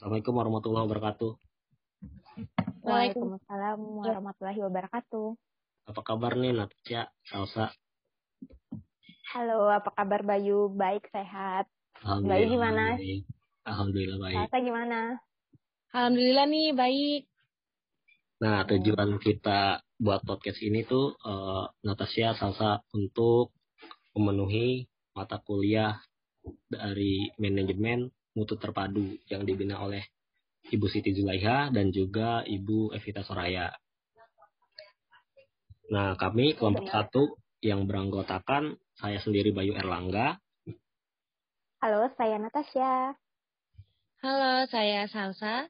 Assalamualaikum warahmatullahi wabarakatuh. Waalaikumsalam warahmatullahi wabarakatuh. Apa kabar nih Natasha, Salsa? Halo, apa kabar Bayu? Baik, sehat. Bayu gimana? baik. Alhamdulillah baik. Salsa gimana? Alhamdulillah nih baik. Nah, tujuan kita buat podcast ini tuh eh, Natasha Salsa untuk memenuhi mata kuliah dari manajemen mutu terpadu yang dibina oleh Ibu Siti Zulaiha dan juga Ibu Evita Soraya. Nah, kami kelompok satu yang beranggotakan saya sendiri Bayu Erlangga, Halo, saya Natasha. Halo, saya Salsa.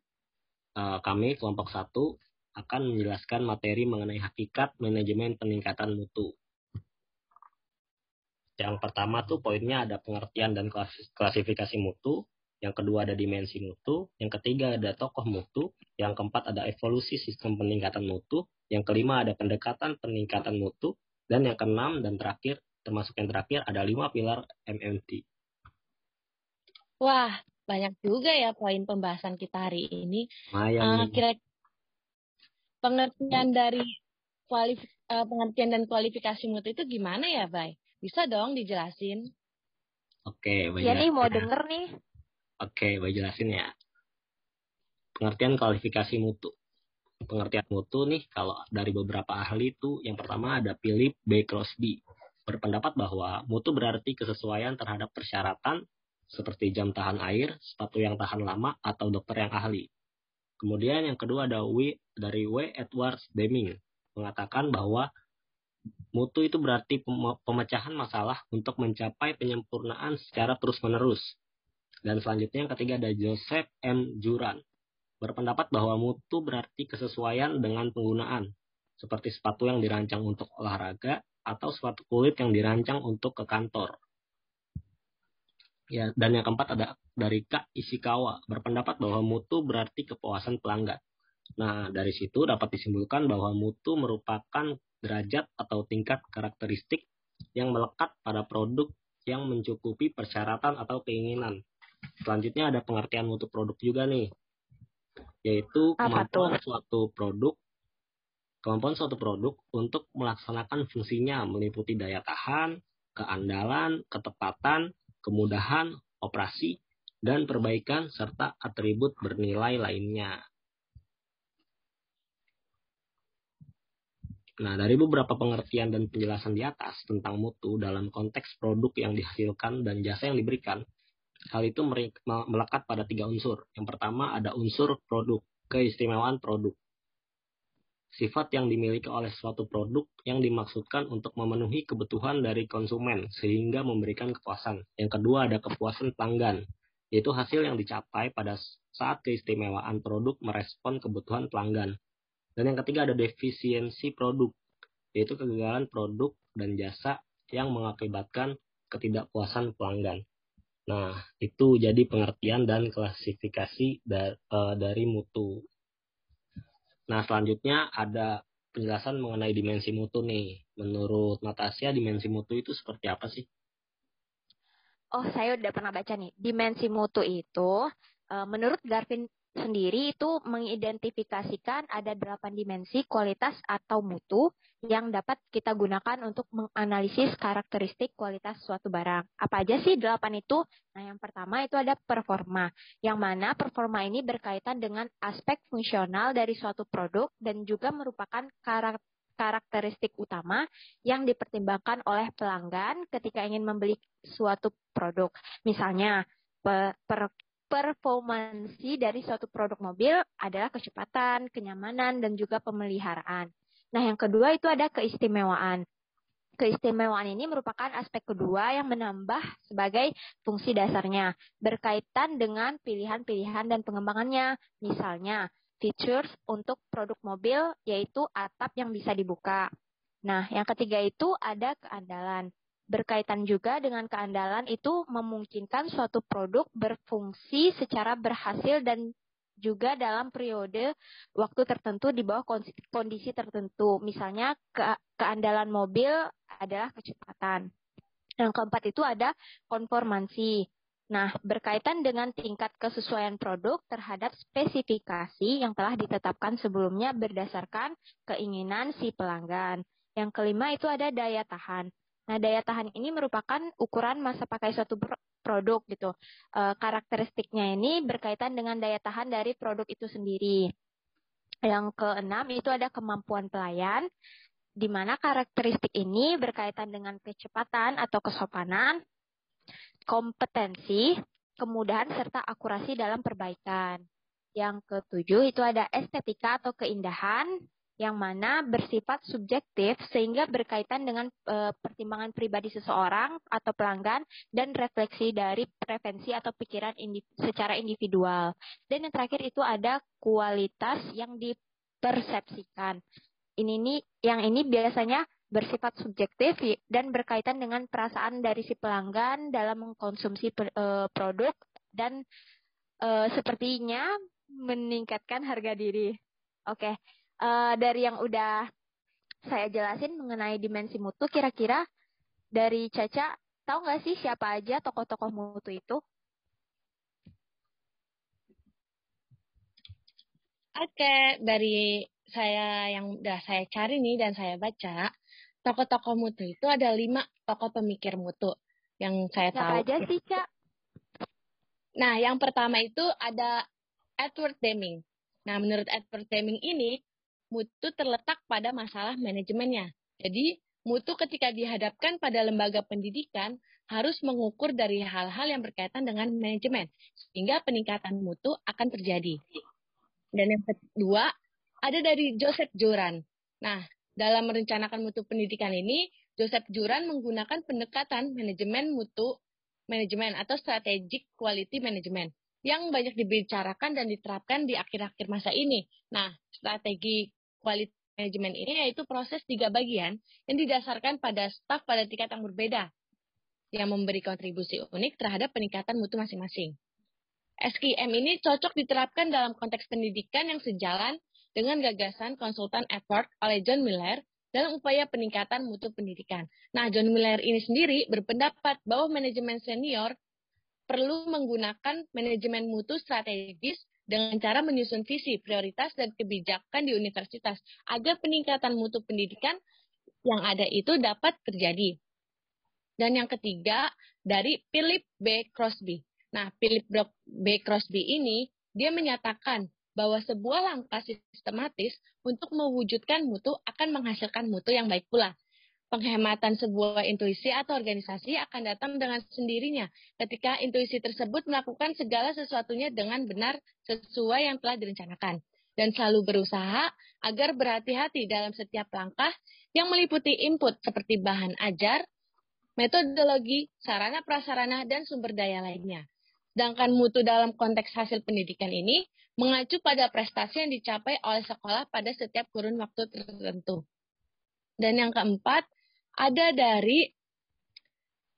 Eh, kami kelompok satu akan menjelaskan materi mengenai hakikat manajemen peningkatan mutu. Yang pertama tuh poinnya ada pengertian dan klas- klasifikasi mutu. Yang kedua ada dimensi mutu. Yang ketiga ada tokoh mutu. Yang keempat ada evolusi sistem peningkatan mutu. Yang kelima ada pendekatan peningkatan mutu. Dan yang keenam dan terakhir, termasuk yang terakhir ada lima pilar MMT. Wah, banyak juga ya poin pembahasan kita hari ini. Lumayan Eh, nih. kira pengertian dari kualif eh, pengertian dan kualifikasi mutu itu gimana ya, Bay? Bisa dong dijelasin? Oke, baik. Ya nih, mau denger nih. Oke, baik jelasin ya. Pengertian kualifikasi mutu. Pengertian mutu nih, kalau dari beberapa ahli itu, yang pertama ada Philip B. Crosby. Berpendapat bahwa mutu berarti kesesuaian terhadap persyaratan seperti jam tahan air, sepatu yang tahan lama, atau dokter yang ahli. Kemudian yang kedua ada W dari W. Edwards Deming mengatakan bahwa mutu itu berarti pem- pemecahan masalah untuk mencapai penyempurnaan secara terus-menerus. Dan selanjutnya yang ketiga ada Joseph M. Juran. Berpendapat bahwa mutu berarti kesesuaian dengan penggunaan. Seperti sepatu yang dirancang untuk olahraga atau sepatu kulit yang dirancang untuk ke kantor. Ya, dan yang keempat ada dari Kak Ishikawa. Berpendapat bahwa mutu berarti kepuasan pelanggan. Nah, dari situ dapat disimpulkan bahwa mutu merupakan derajat atau tingkat karakteristik yang melekat pada produk yang mencukupi persyaratan atau keinginan. Selanjutnya ada pengertian mutu produk juga nih, yaitu kemampuan suatu produk kemampuan suatu produk untuk melaksanakan fungsinya meliputi daya tahan, keandalan, ketepatan, kemudahan, operasi, dan perbaikan serta atribut bernilai lainnya. Nah, dari beberapa pengertian dan penjelasan di atas tentang mutu dalam konteks produk yang dihasilkan dan jasa yang diberikan, hal itu melekat pada tiga unsur. Yang pertama ada unsur produk, keistimewaan produk. Sifat yang dimiliki oleh suatu produk yang dimaksudkan untuk memenuhi kebutuhan dari konsumen sehingga memberikan kepuasan. Yang kedua ada kepuasan pelanggan, yaitu hasil yang dicapai pada saat keistimewaan produk merespon kebutuhan pelanggan. Dan yang ketiga ada defisiensi produk, yaitu kegagalan produk dan jasa yang mengakibatkan ketidakpuasan pelanggan. Nah, itu jadi pengertian dan klasifikasi da- eh, dari mutu. Nah, selanjutnya ada penjelasan mengenai dimensi mutu nih. Menurut Natasha, dimensi mutu itu seperti apa sih? Oh, saya udah pernah baca nih. Dimensi mutu itu, eh, menurut Garvin sendiri itu mengidentifikasikan ada delapan dimensi kualitas atau mutu yang dapat kita gunakan untuk menganalisis karakteristik kualitas suatu barang. Apa aja sih delapan itu? Nah, yang pertama itu ada performa, yang mana performa ini berkaitan dengan aspek fungsional dari suatu produk dan juga merupakan karak- karakteristik utama yang dipertimbangkan oleh pelanggan ketika ingin membeli suatu produk. Misalnya, pe- per- performansi dari suatu produk mobil adalah kecepatan, kenyamanan, dan juga pemeliharaan. Nah, yang kedua itu ada keistimewaan. Keistimewaan ini merupakan aspek kedua yang menambah sebagai fungsi dasarnya, berkaitan dengan pilihan-pilihan dan pengembangannya. Misalnya, features untuk produk mobil yaitu atap yang bisa dibuka. Nah, yang ketiga itu ada keandalan berkaitan juga dengan keandalan itu memungkinkan suatu produk berfungsi secara berhasil dan juga dalam periode waktu tertentu di bawah kondisi, tertentu. Misalnya ke, keandalan mobil adalah kecepatan. Yang keempat itu ada konformansi. Nah, berkaitan dengan tingkat kesesuaian produk terhadap spesifikasi yang telah ditetapkan sebelumnya berdasarkan keinginan si pelanggan. Yang kelima itu ada daya tahan. Nah, daya tahan ini merupakan ukuran masa pakai suatu produk gitu. E, karakteristiknya ini berkaitan dengan daya tahan dari produk itu sendiri. Yang keenam itu ada kemampuan pelayan, di mana karakteristik ini berkaitan dengan kecepatan atau kesopanan, kompetensi, kemudahan, serta akurasi dalam perbaikan. Yang ketujuh itu ada estetika atau keindahan, yang mana bersifat subjektif sehingga berkaitan dengan e, pertimbangan pribadi seseorang atau pelanggan dan refleksi dari preferensi atau pikiran indi secara individual. Dan yang terakhir itu ada kualitas yang dipersepsikan. Ini nih yang ini biasanya bersifat subjektif dan berkaitan dengan perasaan dari si pelanggan dalam mengkonsumsi uh, produk dan uh, sepertinya meningkatkan harga diri. Oke, okay. Uh, dari yang udah saya jelasin mengenai dimensi mutu, kira-kira dari Caca tahu nggak sih siapa aja tokoh-tokoh mutu itu? Oke, okay. dari saya yang udah saya cari nih dan saya baca, tokoh-tokoh mutu itu ada lima tokoh pemikir mutu yang saya Siapa tahu. aja sih, Cak? Nah, yang pertama itu ada Edward Deming. Nah, menurut Edward Deming ini, mutu terletak pada masalah manajemennya. Jadi, mutu ketika dihadapkan pada lembaga pendidikan harus mengukur dari hal-hal yang berkaitan dengan manajemen, sehingga peningkatan mutu akan terjadi. Dan yang kedua, ada dari Joseph Joran. Nah, dalam merencanakan mutu pendidikan ini, Joseph Juran menggunakan pendekatan manajemen mutu manajemen atau strategic quality management yang banyak dibicarakan dan diterapkan di akhir-akhir masa ini. Nah, strategi quality management ini yaitu proses tiga bagian yang didasarkan pada staf pada tingkat yang berbeda yang memberi kontribusi unik terhadap peningkatan mutu masing-masing. SKM ini cocok diterapkan dalam konteks pendidikan yang sejalan dengan gagasan konsultan Edward oleh John Miller dalam upaya peningkatan mutu pendidikan. Nah, John Miller ini sendiri berpendapat bahwa manajemen senior perlu menggunakan manajemen mutu strategis dengan cara menyusun visi, prioritas, dan kebijakan di universitas agar peningkatan mutu pendidikan yang ada itu dapat terjadi. Dan yang ketiga, dari Philip B. Crosby. Nah, Philip B. Crosby ini, dia menyatakan bahwa sebuah langkah sistematis untuk mewujudkan mutu akan menghasilkan mutu yang baik pula. Penghematan sebuah intuisi atau organisasi akan datang dengan sendirinya ketika intuisi tersebut melakukan segala sesuatunya dengan benar sesuai yang telah direncanakan dan selalu berusaha agar berhati-hati dalam setiap langkah yang meliputi input seperti bahan ajar, metodologi, sarana prasarana, dan sumber daya lainnya. Sedangkan mutu dalam konteks hasil pendidikan ini mengacu pada prestasi yang dicapai oleh sekolah pada setiap kurun waktu tertentu. Dan yang keempat, ada dari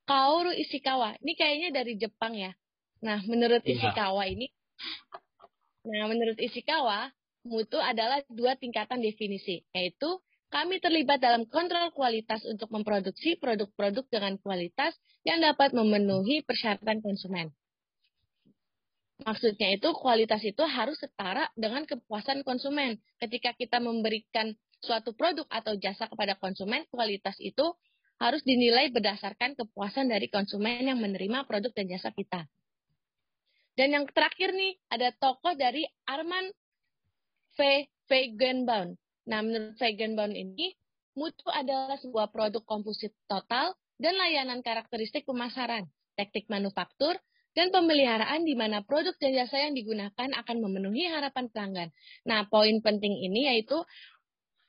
Kaoru Ishikawa. Ini kayaknya dari Jepang ya. Nah, menurut ya. Ishikawa ini, nah menurut Ishikawa, mutu adalah dua tingkatan definisi, yaitu kami terlibat dalam kontrol kualitas untuk memproduksi produk-produk dengan kualitas yang dapat memenuhi persyaratan konsumen. Maksudnya itu kualitas itu harus setara dengan kepuasan konsumen. Ketika kita memberikan suatu produk atau jasa kepada konsumen, kualitas itu harus dinilai berdasarkan kepuasan dari konsumen yang menerima produk dan jasa kita. Dan yang terakhir nih, ada tokoh dari Arman V. Feigenbaum. Nah, menurut Feigenbaum ini, mutu adalah sebuah produk komposit total dan layanan karakteristik pemasaran, teknik manufaktur, dan pemeliharaan di mana produk dan jasa yang digunakan akan memenuhi harapan pelanggan. Nah, poin penting ini yaitu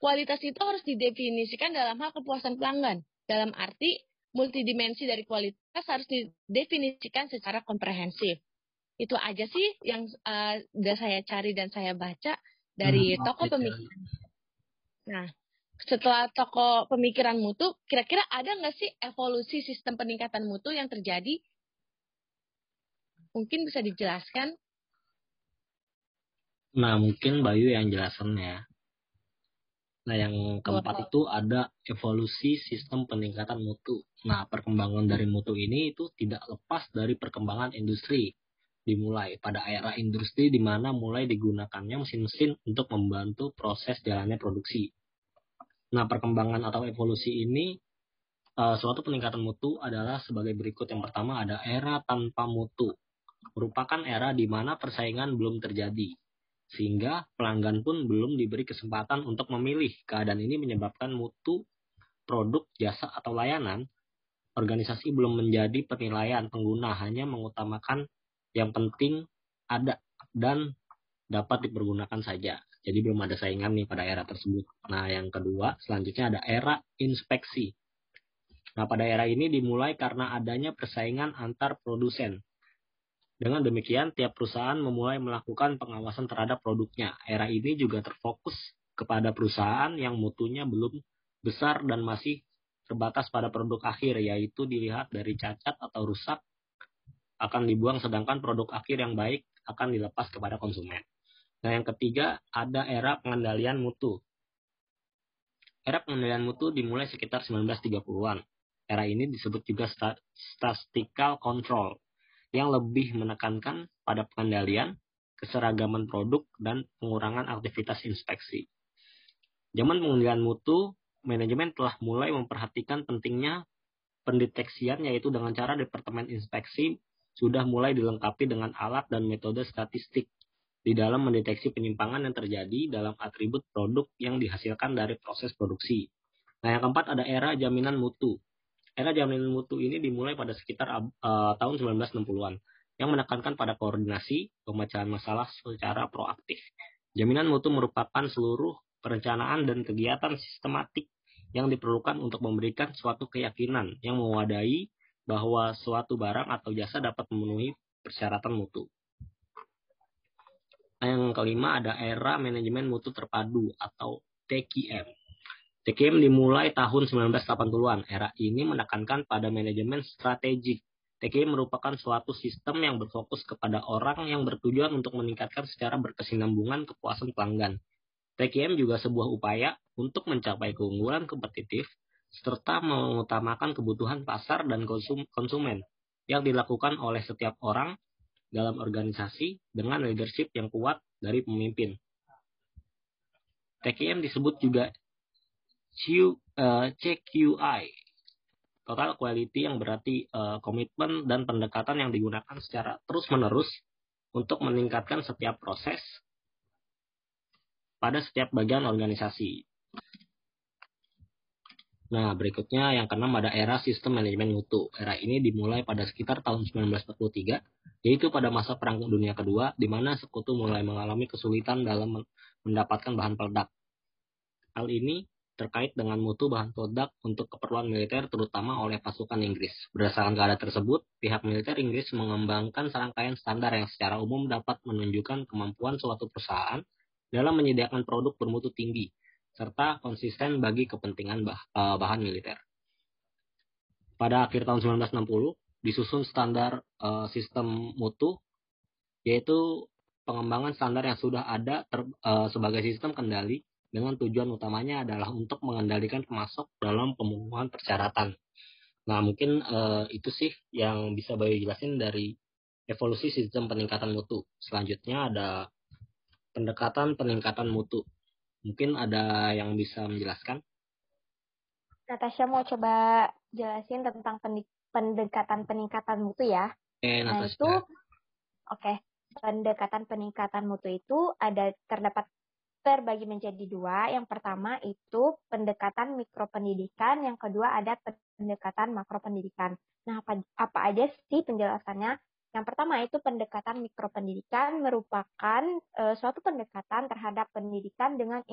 kualitas itu harus didefinisikan dalam hal kepuasan pelanggan. Dalam arti multidimensi dari kualitas harus didefinisikan secara komprehensif. Itu aja sih yang uh, udah saya cari dan saya baca dari hmm, toko pemikiran. Nah, setelah toko pemikiran mutu, kira-kira ada nggak sih evolusi sistem peningkatan mutu yang terjadi Mungkin bisa dijelaskan? Nah, mungkin Bayu yang jelasannya. Nah, yang keempat itu ada evolusi sistem peningkatan mutu. Nah, perkembangan dari mutu ini itu tidak lepas dari perkembangan industri. Dimulai pada era industri di mana mulai digunakannya mesin-mesin untuk membantu proses jalannya produksi. Nah, perkembangan atau evolusi ini uh, suatu peningkatan mutu adalah sebagai berikut. Yang pertama ada era tanpa mutu. Merupakan era di mana persaingan belum terjadi sehingga pelanggan pun belum diberi kesempatan untuk memilih. Keadaan ini menyebabkan mutu produk, jasa, atau layanan organisasi belum menjadi penilaian pengguna, hanya mengutamakan yang penting ada dan dapat dipergunakan saja. Jadi belum ada saingan nih pada era tersebut. Nah, yang kedua, selanjutnya ada era inspeksi. Nah, pada era ini dimulai karena adanya persaingan antar produsen. Dengan demikian, tiap perusahaan memulai melakukan pengawasan terhadap produknya. Era ini juga terfokus kepada perusahaan yang mutunya belum besar dan masih terbatas pada produk akhir, yaitu dilihat dari cacat atau rusak akan dibuang, sedangkan produk akhir yang baik akan dilepas kepada konsumen. Nah, yang ketiga ada era pengendalian mutu. Era pengendalian mutu dimulai sekitar 1930-an. Era ini disebut juga statistical control yang lebih menekankan pada pengendalian, keseragaman produk, dan pengurangan aktivitas inspeksi. Zaman pengendalian mutu, manajemen telah mulai memperhatikan pentingnya pendeteksian yaitu dengan cara Departemen Inspeksi sudah mulai dilengkapi dengan alat dan metode statistik di dalam mendeteksi penyimpangan yang terjadi dalam atribut produk yang dihasilkan dari proses produksi. Nah, yang keempat ada era jaminan mutu. Era jaminan mutu ini dimulai pada sekitar uh, tahun 1960-an yang menekankan pada koordinasi pemecahan masalah secara proaktif. Jaminan mutu merupakan seluruh perencanaan dan kegiatan sistematik yang diperlukan untuk memberikan suatu keyakinan yang mewadahi bahwa suatu barang atau jasa dapat memenuhi persyaratan mutu. Yang kelima ada era manajemen mutu terpadu atau TKM. TKM dimulai tahun 1980-an. Era ini menekankan pada manajemen strategik. TKM merupakan suatu sistem yang berfokus kepada orang yang bertujuan untuk meningkatkan secara berkesinambungan kepuasan pelanggan. TKM juga sebuah upaya untuk mencapai keunggulan kompetitif serta mengutamakan kebutuhan pasar dan konsum konsumen yang dilakukan oleh setiap orang dalam organisasi dengan leadership yang kuat dari pemimpin. TKM disebut juga Eh, CQI total quality yang berarti komitmen dan pendekatan yang digunakan secara terus-menerus untuk meningkatkan setiap proses pada setiap bagian organisasi. Nah, berikutnya yang keenam ada era sistem manajemen mutu. Era ini dimulai pada sekitar tahun 1943, yaitu pada masa Perang Dunia Kedua, di mana sekutu mulai mengalami kesulitan dalam mendapatkan bahan peledak. Hal ini terkait dengan mutu bahan peledak untuk keperluan militer terutama oleh pasukan Inggris. Berdasarkan keadaan tersebut, pihak militer Inggris mengembangkan serangkaian standar yang secara umum dapat menunjukkan kemampuan suatu perusahaan dalam menyediakan produk bermutu tinggi, serta konsisten bagi kepentingan bah eh, bahan militer. Pada akhir tahun 1960, disusun standar uh, sistem mutu, yaitu pengembangan standar yang sudah ada ter, uh, sebagai sistem kendali dengan tujuan utamanya adalah untuk mengendalikan pemasok dalam pemenuhan persyaratan. Nah, mungkin uh, itu sih yang bisa Bayu jelasin dari evolusi sistem peningkatan mutu. Selanjutnya ada pendekatan peningkatan mutu. Mungkin ada yang bisa menjelaskan? Natasha mau coba jelasin tentang pendekatan peningkatan mutu ya. Eh, nah itu, oke, okay. pendekatan peningkatan mutu itu ada terdapat terbagi menjadi dua. Yang pertama itu pendekatan mikropendidikan, yang kedua ada pendekatan makropendidikan. Nah, apa, apa aja sih penjelasannya? Yang pertama itu pendekatan mikropendidikan merupakan e, suatu pendekatan terhadap pendidikan dengan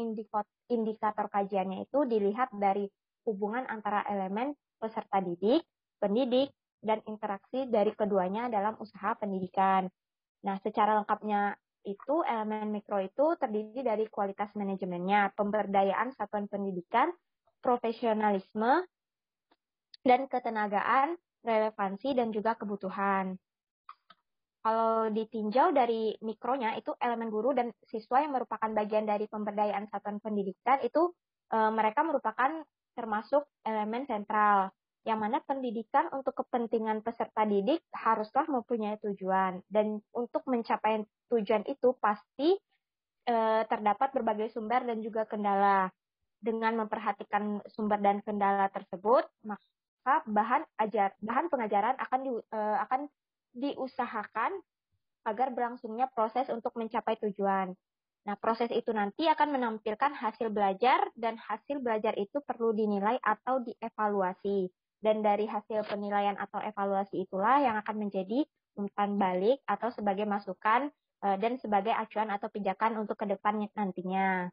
indikator kajiannya itu dilihat dari hubungan antara elemen peserta didik, pendidik, dan interaksi dari keduanya dalam usaha pendidikan. Nah, secara lengkapnya itu elemen mikro itu terdiri dari kualitas manajemennya, pemberdayaan satuan pendidikan, profesionalisme, dan ketenagaan, relevansi, dan juga kebutuhan. Kalau ditinjau dari mikronya, itu elemen guru dan siswa yang merupakan bagian dari pemberdayaan satuan pendidikan itu e, mereka merupakan termasuk elemen sentral. Yang mana pendidikan untuk kepentingan peserta didik haruslah mempunyai tujuan dan untuk mencapai tujuan itu pasti e, terdapat berbagai sumber dan juga kendala. Dengan memperhatikan sumber dan kendala tersebut, maka bahan ajar bahan pengajaran akan di, e, akan diusahakan agar berlangsungnya proses untuk mencapai tujuan. Nah, proses itu nanti akan menampilkan hasil belajar dan hasil belajar itu perlu dinilai atau dievaluasi. Dan dari hasil penilaian atau evaluasi itulah yang akan menjadi umpan balik atau sebagai masukan eh, dan sebagai acuan atau pijakan untuk ke depan nantinya.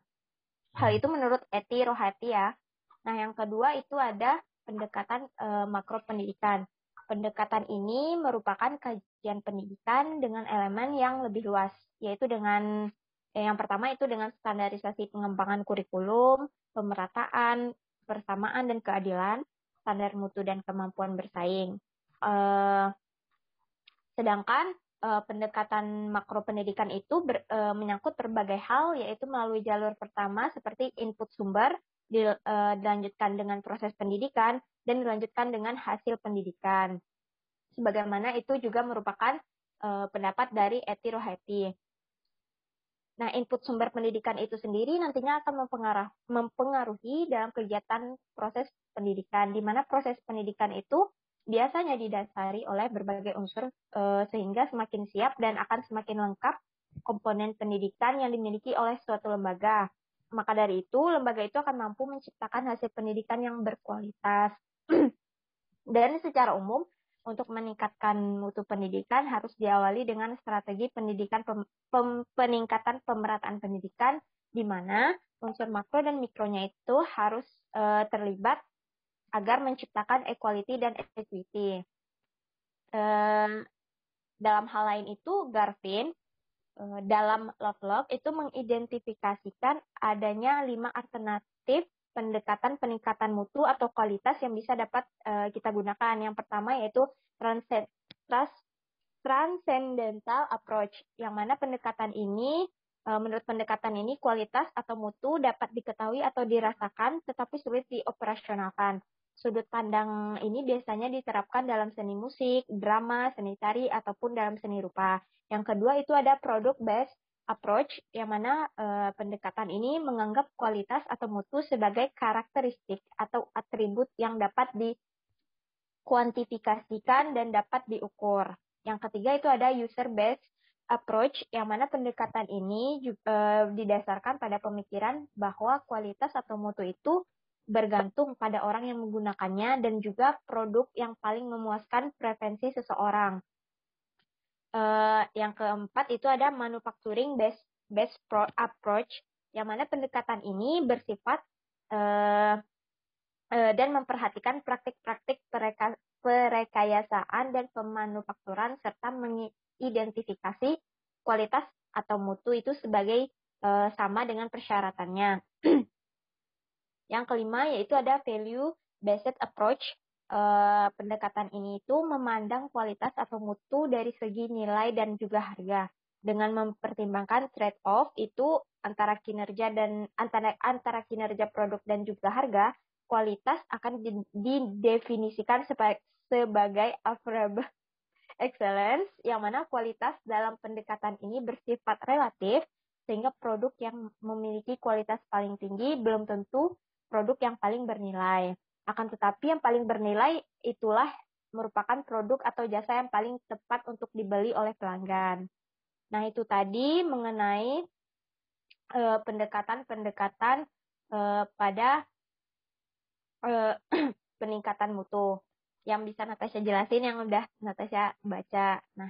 Hal itu menurut Eti Rohati ya. Nah, yang kedua itu ada pendekatan e, makro pendidikan. Pendekatan ini merupakan kajian pendidikan dengan elemen yang lebih luas, yaitu dengan eh, yang pertama itu dengan standarisasi pengembangan kurikulum, pemerataan, persamaan dan keadilan, standar mutu dan kemampuan bersaing. Uh, sedangkan uh, pendekatan makro pendidikan itu ber, uh, menyangkut berbagai hal, yaitu melalui jalur pertama seperti input sumber, di, uh, dilanjutkan dengan proses pendidikan, dan dilanjutkan dengan hasil pendidikan. Sebagaimana itu juga merupakan uh, pendapat dari Eti Rohati. Nah, input sumber pendidikan itu sendiri nantinya akan mempengaruhi dalam kegiatan proses pendidikan, di mana proses pendidikan itu biasanya didasari oleh berbagai unsur e, sehingga semakin siap dan akan semakin lengkap komponen pendidikan yang dimiliki oleh suatu lembaga. Maka dari itu, lembaga itu akan mampu menciptakan hasil pendidikan yang berkualitas. dan secara umum, untuk meningkatkan mutu pendidikan harus diawali dengan strategi pendidikan pem, pem, peningkatan pemerataan pendidikan di mana unsur makro dan mikronya itu harus e, terlibat agar menciptakan equality dan equity. E, dalam hal lain itu Garvin e, dalam Love Love itu mengidentifikasikan adanya lima alternatif pendekatan peningkatan mutu atau kualitas yang bisa dapat uh, kita gunakan. Yang pertama yaitu transcend, trans, transcendental approach, yang mana pendekatan ini uh, menurut pendekatan ini kualitas atau mutu dapat diketahui atau dirasakan tetapi sulit dioperasionalkan. Sudut pandang ini biasanya diterapkan dalam seni musik, drama, seni tari, ataupun dalam seni rupa. Yang kedua itu ada product based approach yang mana uh, pendekatan ini menganggap kualitas atau mutu sebagai karakteristik atau atribut yang dapat dikuantifikasikan dan dapat diukur. Yang ketiga itu ada user based approach yang mana pendekatan ini uh, didasarkan pada pemikiran bahwa kualitas atau mutu itu bergantung pada orang yang menggunakannya dan juga produk yang paling memuaskan preferensi seseorang. Uh, yang keempat itu ada manufacturing based pro approach yang mana pendekatan ini bersifat uh, uh, dan memperhatikan praktik-praktik pereka, perekayasaan dan pemanufakturan serta mengidentifikasi kualitas atau mutu itu sebagai uh, sama dengan persyaratannya. yang kelima yaitu ada value based approach uh, pendekatan ini itu memandang kualitas atau mutu dari segi nilai dan juga harga dengan mempertimbangkan trade off itu antara kinerja dan antara antara kinerja produk dan juga harga kualitas akan didefinisikan sebagai sebagai average excellence yang mana kualitas dalam pendekatan ini bersifat relatif sehingga produk yang memiliki kualitas paling tinggi belum tentu produk yang paling bernilai. Akan tetapi yang paling bernilai itulah merupakan produk atau jasa yang paling tepat untuk dibeli oleh pelanggan. Nah, itu tadi mengenai eh, pendekatan-pendekatan uh, pada uh, peningkatan mutu yang bisa Natasha jelasin yang udah Natasha baca. Nah,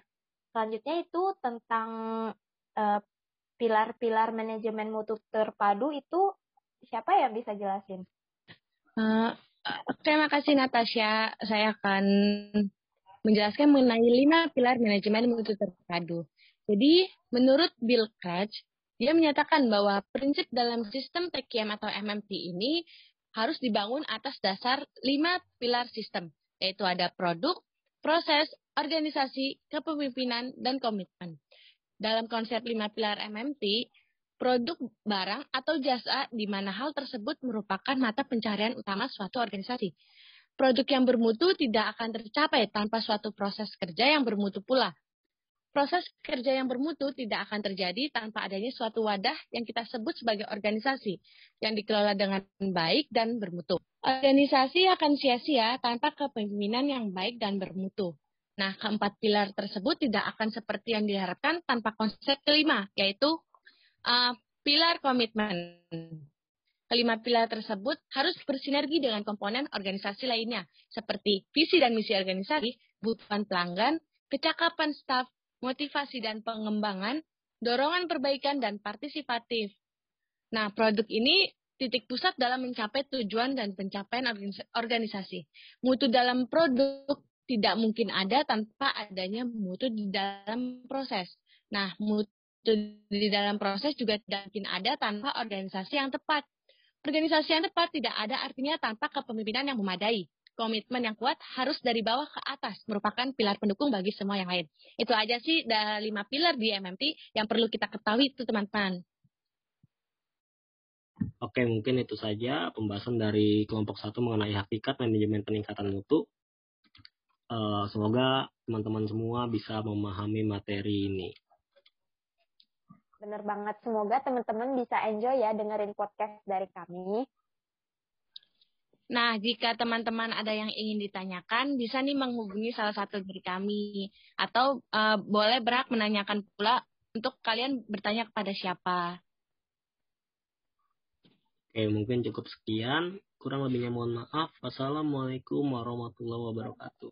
selanjutnya itu tentang pilar-pilar uh, manajemen mutu terpadu itu siapa yang bisa jelasin? Uh, Terima kasih Natasha. Saya akan menjelaskan mengenai lima pilar manajemen mutu terpadu. Jadi, menurut Bill Craig, dia menyatakan bahwa prinsip dalam sistem TKM atau MMT ini harus dibangun atas dasar lima pilar sistem, yaitu ada produk, proses, organisasi, kepemimpinan, dan komitmen. Dalam konsep lima pilar MMT, produk, barang, atau jasa di mana hal tersebut merupakan mata pencarian utama suatu organisasi. produk yang bermutu tidak akan tercapai tanpa suatu proses kerja yang bermutu pula. Proses kerja yang bermutu tidak akan terjadi tanpa adanya suatu wadah yang kita sebut sebagai organisasi yang dikelola dengan baik dan bermutu. Organisasi akan sia-sia tanpa kepemimpinan yang baik dan bermutu. Nah, keempat pilar tersebut tidak akan seperti yang diharapkan tanpa konsep kelima, yaitu uh, pilar komitmen. Kelima pilar tersebut harus bersinergi dengan komponen organisasi lainnya, seperti visi dan misi organisasi, kebutuhan pelanggan, kecakapan staf, motivasi dan pengembangan, dorongan perbaikan dan partisipatif. Nah, produk ini titik pusat dalam mencapai tujuan dan pencapaian organisasi. Mutu dalam produk tidak mungkin ada tanpa adanya mutu di dalam proses. Nah, mutu di dalam proses juga tidak mungkin ada tanpa organisasi yang tepat. Organisasi yang tepat tidak ada artinya tanpa kepemimpinan yang memadai. Komitmen yang kuat harus dari bawah ke atas, merupakan pilar pendukung bagi semua yang lain. Itu aja sih dari lima pilar di MMT yang perlu kita ketahui itu teman-teman. Oke, mungkin itu saja pembahasan dari kelompok satu mengenai hakikat manajemen peningkatan mutu. Uh, semoga teman-teman semua bisa memahami materi ini. Bener banget. Semoga teman-teman bisa enjoy ya dengerin podcast dari kami. Nah, jika teman-teman ada yang ingin ditanyakan, bisa nih menghubungi salah satu dari kami. Atau uh, boleh berhak menanyakan pula untuk kalian bertanya kepada siapa. Oke, mungkin cukup sekian. Kurang lebihnya mohon maaf. Wassalamualaikum warahmatullahi wabarakatuh.